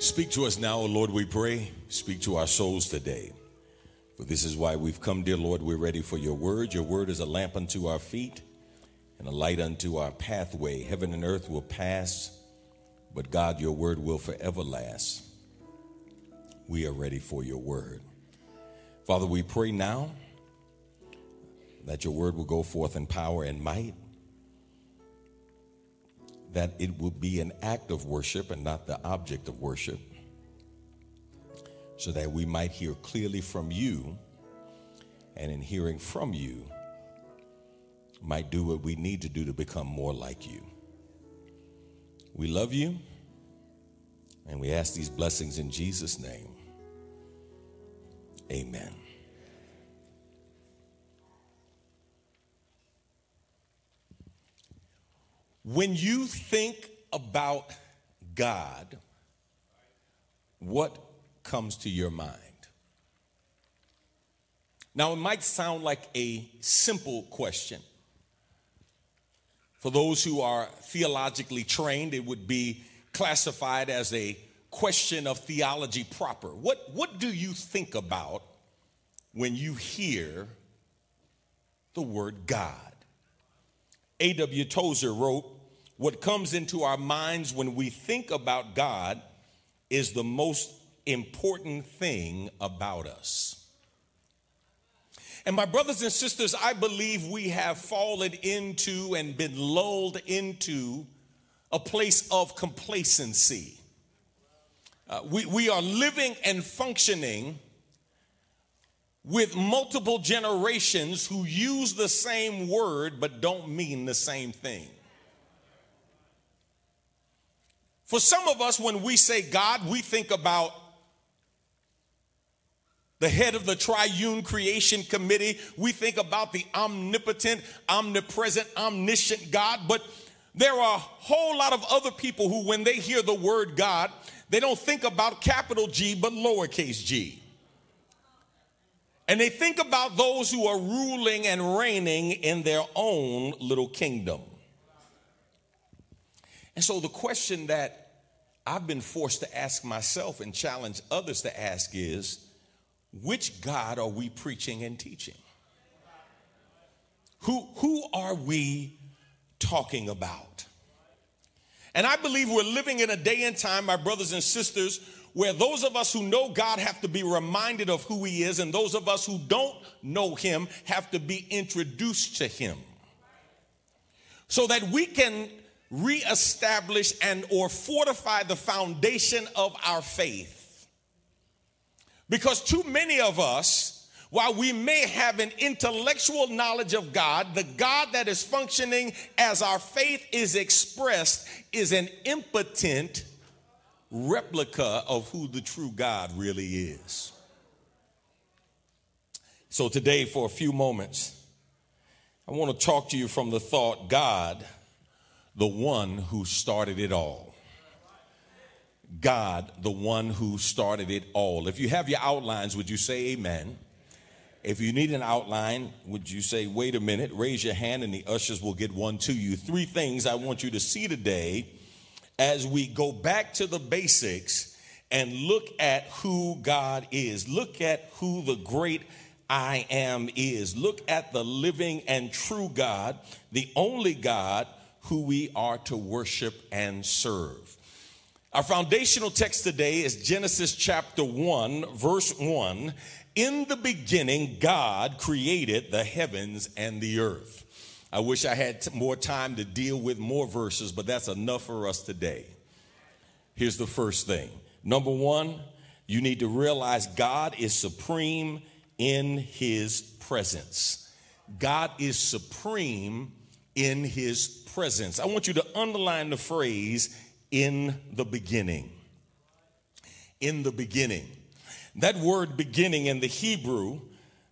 Speak to us now, O Lord, we pray. Speak to our souls today. For this is why we've come, dear Lord. We're ready for your word. Your word is a lamp unto our feet and a light unto our pathway. Heaven and earth will pass, but God, your word will forever last. We are ready for your word. Father, we pray now that your word will go forth in power and might, that it will be an act of worship and not the object of worship, so that we might hear clearly from you, and in hearing from you, might do what we need to do to become more like you. We love you, and we ask these blessings in Jesus' name. Amen. When you think about God, what comes to your mind? Now, it might sound like a simple question. For those who are theologically trained, it would be classified as a question of theology proper. What, what do you think about when you hear the word God? A.W. Tozer wrote, What comes into our minds when we think about God is the most important thing about us. And my brothers and sisters, I believe we have fallen into and been lulled into a place of complacency. Uh, we, we are living and functioning with multiple generations who use the same word but don't mean the same thing. For some of us, when we say God, we think about the head of the triune creation committee. We think about the omnipotent, omnipresent, omniscient God, but there are a whole lot of other people who, when they hear the word God, they don't think about capital G, but lowercase g. And they think about those who are ruling and reigning in their own little kingdom. And so the question that I've been forced to ask myself and challenge others to ask is which God are we preaching and teaching? Who, who are we talking about? And I believe we're living in a day and time, my brothers and sisters, where those of us who know God have to be reminded of who He is, and those of us who don't know Him have to be introduced to Him. So that we can reestablish and or fortify the foundation of our faith because too many of us, while we may have an intellectual knowledge of God, the God that is functioning as our faith is expressed is an impotent replica of who the true God really is. So, today, for a few moments, I want to talk to you from the thought God, the one who started it all. God, the one who started it all. If you have your outlines, would you say amen? If you need an outline, would you say, wait a minute, raise your hand and the ushers will get one to you? Three things I want you to see today as we go back to the basics and look at who God is. Look at who the great I am is. Look at the living and true God, the only God who we are to worship and serve. Our foundational text today is Genesis chapter 1, verse 1. In the beginning, God created the heavens and the earth. I wish I had more time to deal with more verses, but that's enough for us today. Here's the first thing number one, you need to realize God is supreme in his presence. God is supreme in his presence. I want you to underline the phrase in the beginning. In the beginning. That word beginning in the Hebrew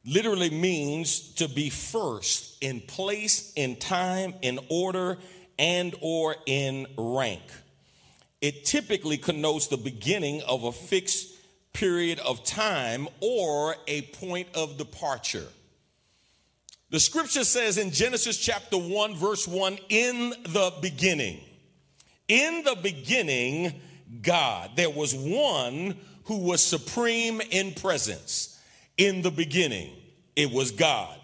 literally means to be first in place, in time, in order, and or in rank. It typically connotes the beginning of a fixed period of time or a point of departure. The scripture says in Genesis chapter 1 verse 1 in the beginning in the beginning, God. There was one who was supreme in presence. In the beginning, it was God.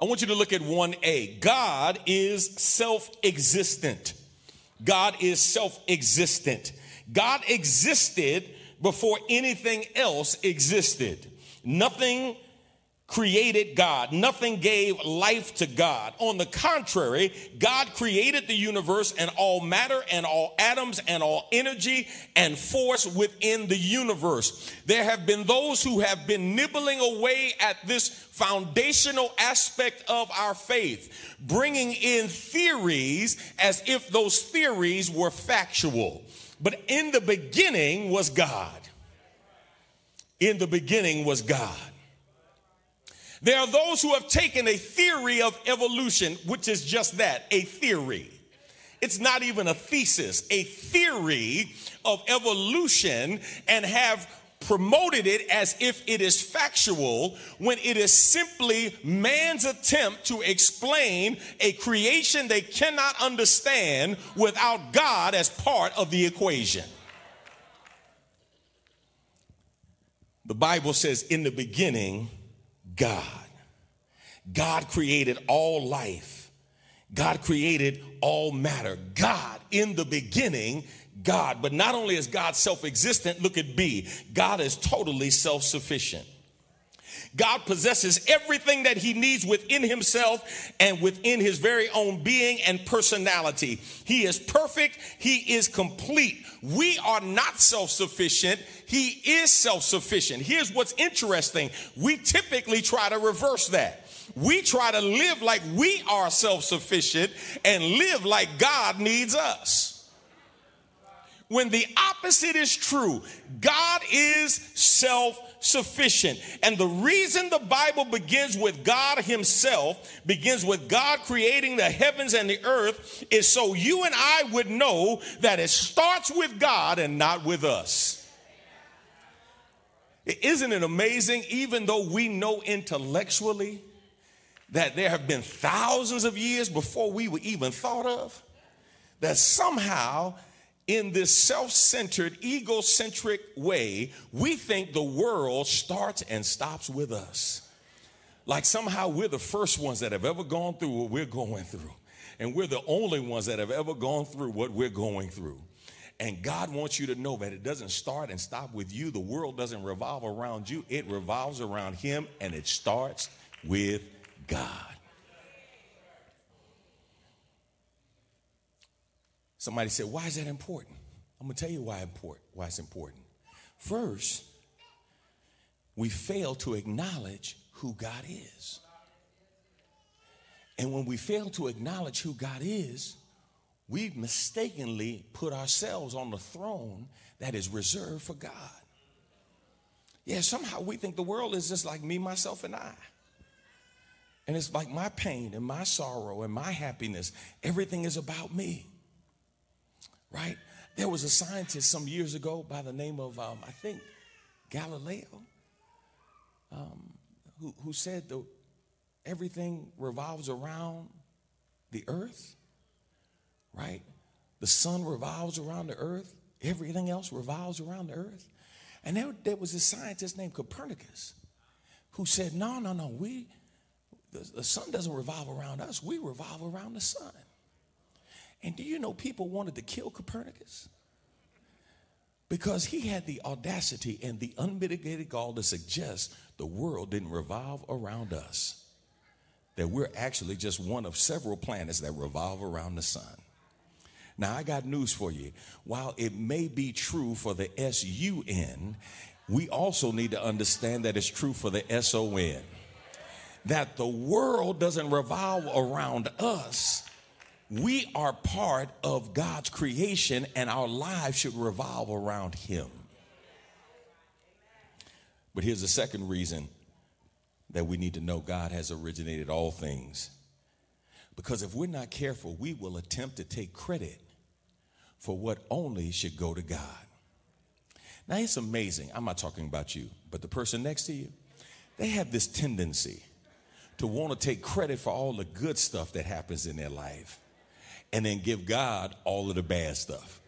I want you to look at 1a. God is self existent. God is self existent. God existed before anything else existed. Nothing created God. Nothing gave life to God. On the contrary, God created the universe and all matter and all atoms and all energy and force within the universe. There have been those who have been nibbling away at this foundational aspect of our faith, bringing in theories as if those theories were factual. But in the beginning was God. In the beginning was God. There are those who have taken a theory of evolution, which is just that a theory. It's not even a thesis, a theory of evolution, and have promoted it as if it is factual when it is simply man's attempt to explain a creation they cannot understand without God as part of the equation. The Bible says, in the beginning, God. God created all life. God created all matter. God, in the beginning, God. But not only is God self existent, look at B, God is totally self sufficient. God possesses everything that he needs within himself and within his very own being and personality. He is perfect, he is complete. We are not self sufficient, he is self sufficient. Here's what's interesting we typically try to reverse that. We try to live like we are self sufficient and live like God needs us when the opposite is true. God is self sufficient. And the reason the Bible begins with God Himself, begins with God creating the heavens and the earth, is so you and I would know that it starts with God and not with us. Isn't it amazing, even though we know intellectually that there have been thousands of years before we were even thought of, that somehow in this self centered, egocentric way, we think the world starts and stops with us. Like somehow we're the first ones that have ever gone through what we're going through. And we're the only ones that have ever gone through what we're going through. And God wants you to know that it doesn't start and stop with you. The world doesn't revolve around you, it revolves around Him, and it starts with God. Somebody said, Why is that important? I'm going to tell you why, important, why it's important. First, we fail to acknowledge who God is. And when we fail to acknowledge who God is, we've mistakenly put ourselves on the throne that is reserved for God. Yeah, somehow we think the world is just like me, myself, and I. And it's like my pain and my sorrow and my happiness, everything is about me right? There was a scientist some years ago by the name of, um, I think, Galileo, um, who, who said that everything revolves around the earth, right? The sun revolves around the earth, everything else revolves around the earth. And there, there was a scientist named Copernicus who said, No, no, no, we, the, the sun doesn't revolve around us, we revolve around the sun. And do you know people wanted to kill Copernicus? Because he had the audacity and the unmitigated gall to suggest the world didn't revolve around us, that we're actually just one of several planets that revolve around the sun. Now, I got news for you. While it may be true for the S U N, we also need to understand that it's true for the S O N. That the world doesn't revolve around us, we are part of God's creation and our lives should revolve around Him. But here's the second reason that we need to know God has originated all things. Because if we're not careful, we will attempt to take credit for what only should go to God. Now, it's amazing. I'm not talking about you, but the person next to you, they have this tendency to want to take credit for all the good stuff that happens in their life and then give God all of the bad stuff.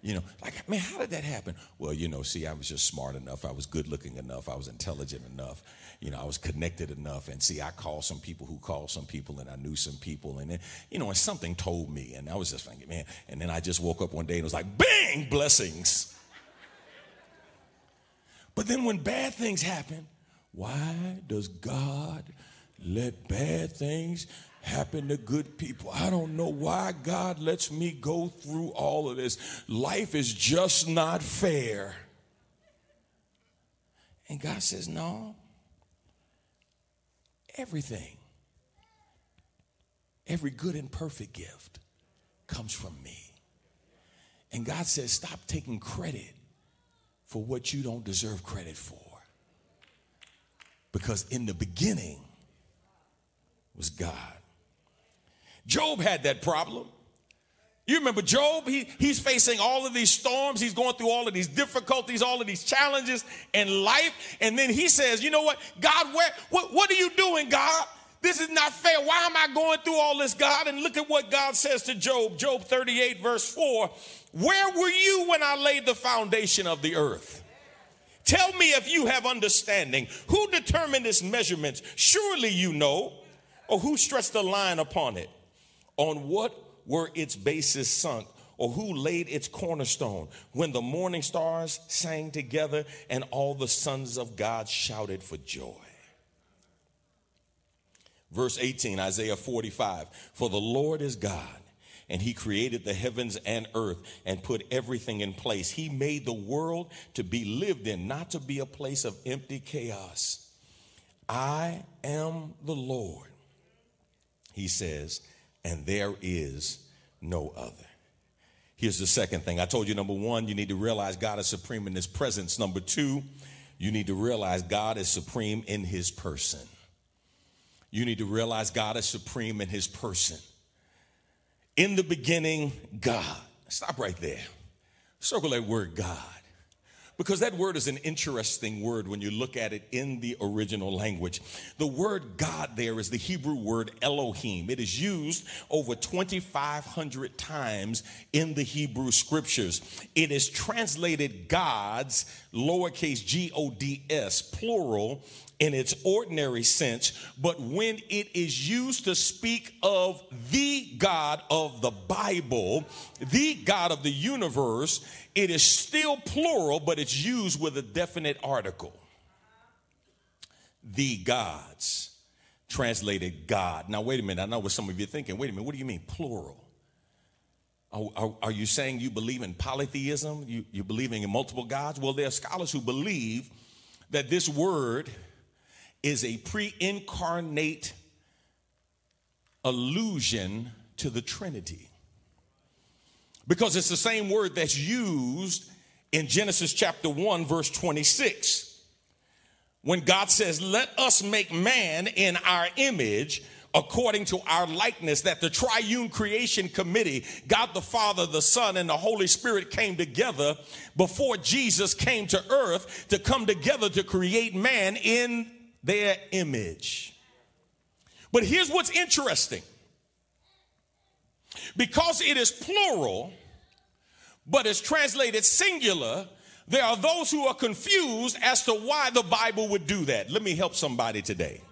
You know, like, man, how did that happen? Well, you know, see, I was just smart enough. I was good looking enough. I was intelligent enough. You know, I was connected enough. And see, I called some people who called some people, and I knew some people. And then, you know, and something told me. And I was just thinking, man. And then I just woke up one day and it was like, bang, blessings. But then when bad things happen, why does God let bad things happen to good people. I don't know why God lets me go through all of this. Life is just not fair. And God says, No, everything, every good and perfect gift comes from me. And God says, Stop taking credit for what you don't deserve credit for. Because in the beginning was God. Job had that problem. You remember Job? He, he's facing all of these storms. He's going through all of these difficulties, all of these challenges in life. And then he says, You know what? God, where, what, what are you doing, God? This is not fair. Why am I going through all this, God? And look at what God says to Job, Job 38, verse 4. Where were you when I laid the foundation of the earth? Tell me if you have understanding. Who determined its measurements? Surely you know. Or who stretched the line upon it? On what were its bases sunk? Or who laid its cornerstone? When the morning stars sang together and all the sons of God shouted for joy. Verse 18, Isaiah 45 For the Lord is God, and he created the heavens and earth and put everything in place. He made the world to be lived in, not to be a place of empty chaos. I am the Lord, he says, and there is no other. Here's the second thing. I told you number one, you need to realize God is supreme in his presence. Number two, you need to realize God is supreme in his person. You need to realize God is supreme in his person. In the beginning, God. Stop right there. Circle that word God because that word is an interesting word when you look at it in the original language. The word God there is the Hebrew word Elohim. It is used over 2,500 times in the Hebrew scriptures. It is translated God's, lowercase g O D S, plural, in its ordinary sense, but when it is used to speak of the God of the Bible, the God of the universe, it is still plural, but it's used with a definite article. The gods, translated God. Now, wait a minute. I know what some of you are thinking. Wait a minute. What do you mean plural? Are, are, are you saying you believe in polytheism? You, you're believing in multiple gods? Well, there are scholars who believe that this word is a pre incarnate allusion to the Trinity. Because it's the same word that's used in Genesis chapter 1, verse 26. When God says, Let us make man in our image according to our likeness, that the triune creation committee, God the Father, the Son, and the Holy Spirit came together before Jesus came to earth to come together to create man in their image. But here's what's interesting because it is plural, but it's translated singular, there are those who are confused as to why the Bible would do that. Let me help somebody today.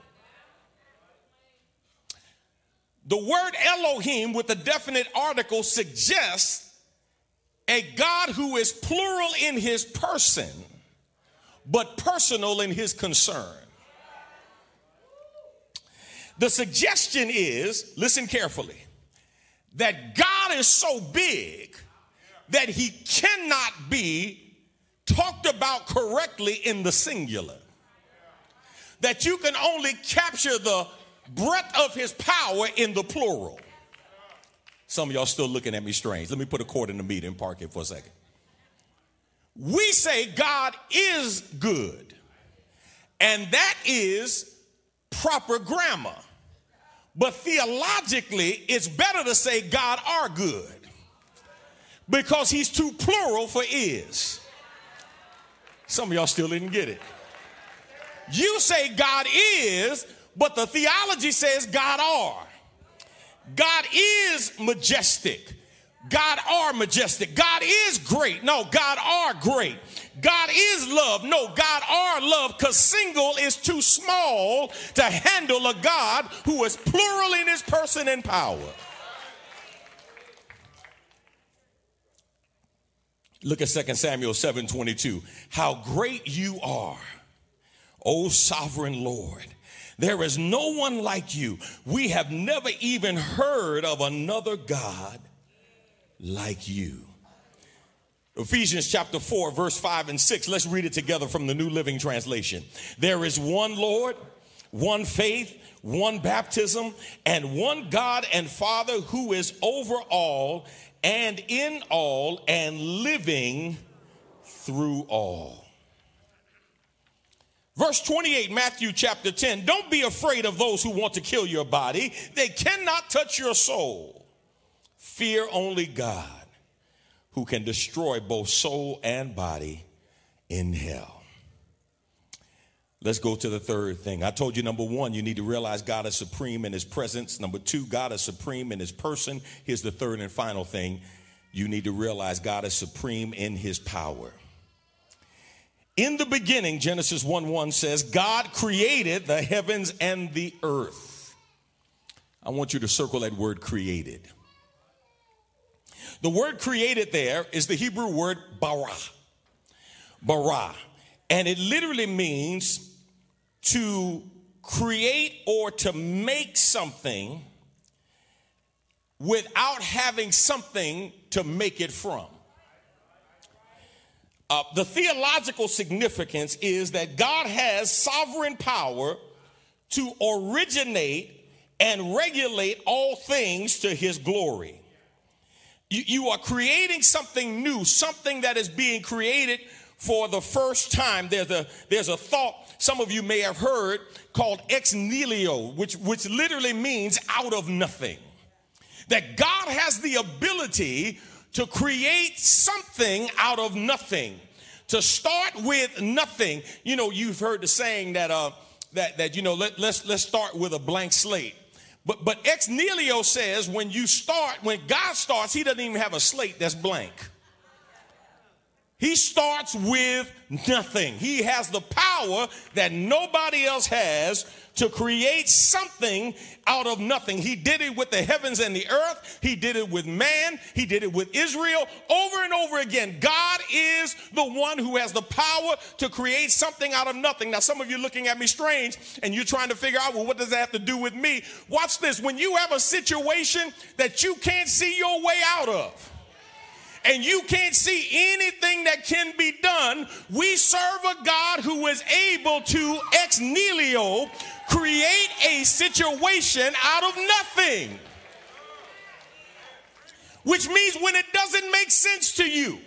The word Elohim with a definite article suggests a God who is plural in his person, but personal in his concern. The suggestion is listen carefully that God is so big that he cannot be talked about correctly in the singular. That you can only capture the breadth of his power in the plural. Some of y'all still looking at me strange. Let me put a cord in the meter and park it for a second. We say God is good, and that is proper grammar. But theologically, it's better to say God are good because he's too plural for is. Some of y'all still didn't get it. You say God is, but the theology says God are. God is majestic. God are majestic. God is great. No, God are great. God is love. No, God are love because single is too small to handle a God who is plural in his person and power. Look at 2 Samuel 7 22. How great you are, O sovereign Lord. There is no one like you. We have never even heard of another God like you. Ephesians chapter 4, verse 5 and 6. Let's read it together from the New Living Translation. There is one Lord, one faith, one baptism, and one God and Father who is over all and in all and living through all. Verse 28, Matthew chapter 10. Don't be afraid of those who want to kill your body, they cannot touch your soul. Fear only God, who can destroy both soul and body in hell. Let's go to the third thing. I told you, number one, you need to realize God is supreme in his presence. Number two, God is supreme in his person. Here's the third and final thing you need to realize God is supreme in his power. In the beginning, Genesis 1 1 says, God created the heavens and the earth. I want you to circle that word created. The word created there is the Hebrew word bara. Bara. And it literally means to create or to make something without having something to make it from. Uh, the theological significance is that God has sovereign power to originate and regulate all things to his glory. You, you are creating something new, something that is being created for the first time. There's a, there's a thought some of you may have heard called ex nihilo, which, which literally means out of nothing. That God has the ability to create something out of nothing, to start with nothing. You know, you've heard the saying that, uh, that, that you know, let, let's, let's start with a blank slate. But, but ex nihilo says when you start, when God starts, he doesn't even have a slate that's blank. He starts with nothing. He has the power that nobody else has to create something out of nothing. He did it with the heavens and the earth. He did it with man. He did it with Israel over and over again. God is the one who has the power to create something out of nothing. Now, some of you looking at me strange and you're trying to figure out, well, what does that have to do with me? Watch this. When you have a situation that you can't see your way out of, and you can't see anything that can be done, we serve a God who is able to ex nihilo create a situation out of nothing. Which means when it doesn't make sense to you,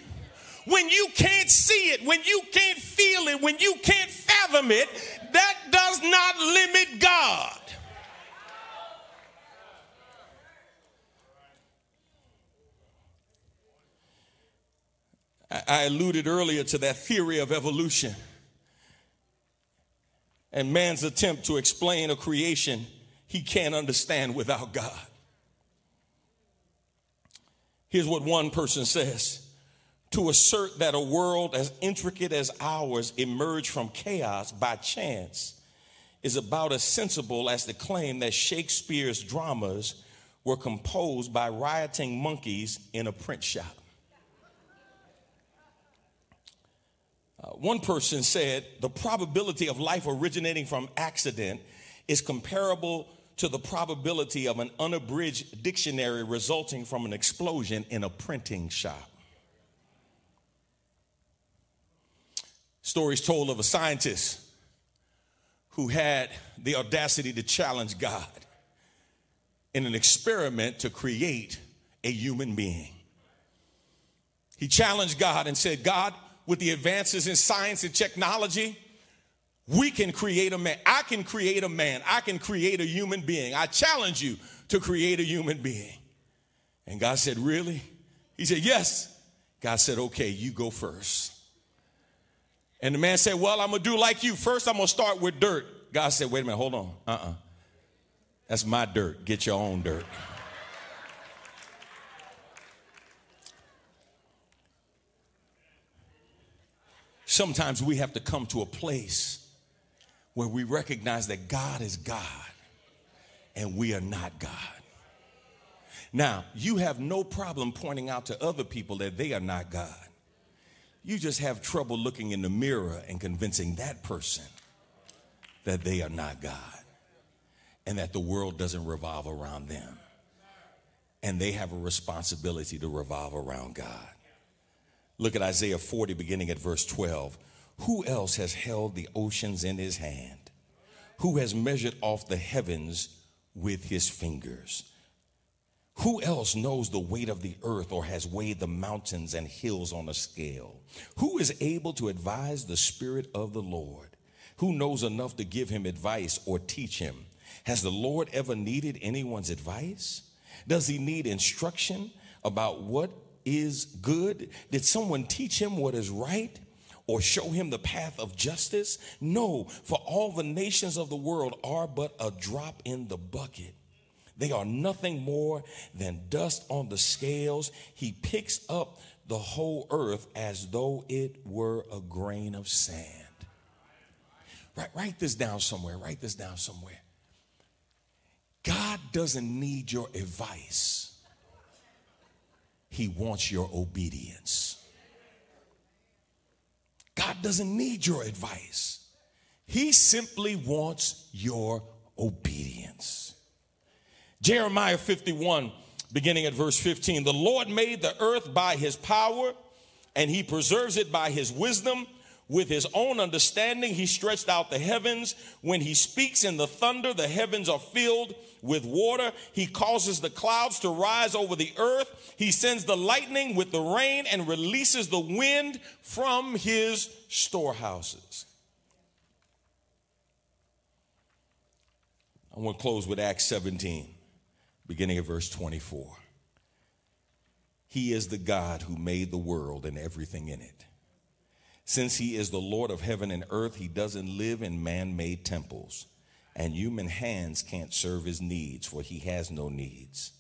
when you can't see it, when you can't feel it, when you can't fathom it, that does not limit God. I alluded earlier to that theory of evolution and man's attempt to explain a creation he can't understand without God. Here's what one person says to assert that a world as intricate as ours emerged from chaos by chance is about as sensible as the claim that Shakespeare's dramas were composed by rioting monkeys in a print shop. Uh, one person said the probability of life originating from accident is comparable to the probability of an unabridged dictionary resulting from an explosion in a printing shop. Stories told of a scientist who had the audacity to challenge God in an experiment to create a human being. He challenged God and said, God, with the advances in science and technology, we can create a man. I can create a man. I can create a human being. I challenge you to create a human being. And God said, Really? He said, Yes. God said, Okay, you go first. And the man said, Well, I'm going to do like you. First, I'm going to start with dirt. God said, Wait a minute, hold on. Uh uh-uh. uh. That's my dirt. Get your own dirt. Sometimes we have to come to a place where we recognize that God is God and we are not God. Now, you have no problem pointing out to other people that they are not God. You just have trouble looking in the mirror and convincing that person that they are not God and that the world doesn't revolve around them. And they have a responsibility to revolve around God. Look at Isaiah 40, beginning at verse 12. Who else has held the oceans in his hand? Who has measured off the heavens with his fingers? Who else knows the weight of the earth or has weighed the mountains and hills on a scale? Who is able to advise the Spirit of the Lord? Who knows enough to give him advice or teach him? Has the Lord ever needed anyone's advice? Does he need instruction about what is good? Did someone teach him what is right? Or show him the path of justice? No, for all the nations of the world are but a drop in the bucket. They are nothing more than dust on the scales. He picks up the whole earth as though it were a grain of sand. Write, write this down somewhere. Write this down somewhere. God doesn't need your advice, He wants your obedience. God doesn't need your advice, He simply wants your obedience. Jeremiah 51, beginning at verse 15 The Lord made the earth by His power, and He preserves it by His wisdom. With his own understanding, he stretched out the heavens. When he speaks in the thunder, the heavens are filled with water. He causes the clouds to rise over the earth. He sends the lightning with the rain and releases the wind from his storehouses. I want to close with Acts 17, beginning at verse 24. He is the God who made the world and everything in it. Since he is the Lord of heaven and earth, he doesn't live in man made temples, and human hands can't serve his needs, for he has no needs.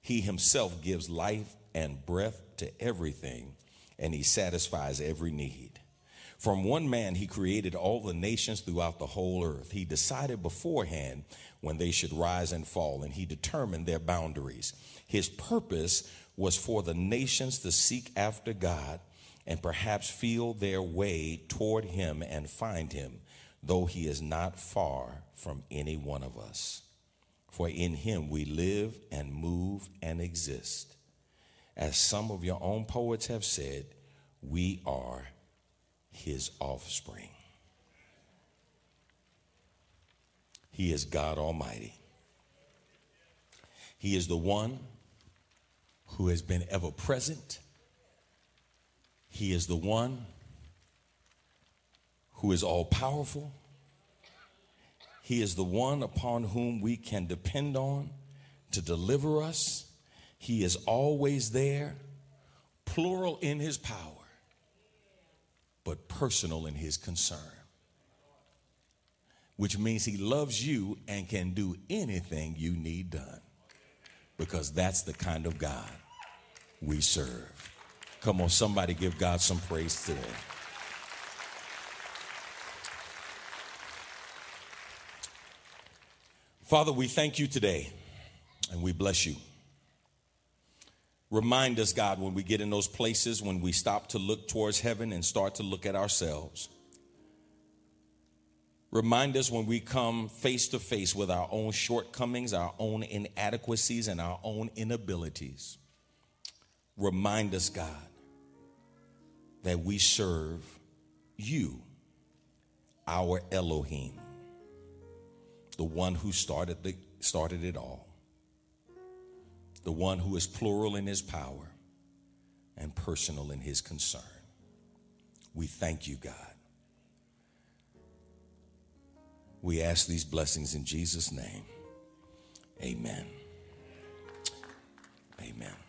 He himself gives life and breath to everything, and he satisfies every need. From one man, he created all the nations throughout the whole earth. He decided beforehand when they should rise and fall, and he determined their boundaries. His purpose was for the nations to seek after God and perhaps feel their way toward him and find him, though he is not far from any one of us. For in him we live and move and exist. As some of your own poets have said, we are his offspring. He is God Almighty. He is the one who has been ever present he is the one who is all powerful. He is the one upon whom we can depend on to deliver us. He is always there, plural in his power, but personal in his concern. Which means he loves you and can do anything you need done because that's the kind of God we serve. Come on, somebody give God some praise today. Father, we thank you today and we bless you. Remind us, God, when we get in those places, when we stop to look towards heaven and start to look at ourselves. Remind us when we come face to face with our own shortcomings, our own inadequacies, and our own inabilities. Remind us, God, that we serve you, our Elohim, the one who started, the, started it all, the one who is plural in his power and personal in his concern. We thank you, God. We ask these blessings in Jesus' name. Amen. Amen.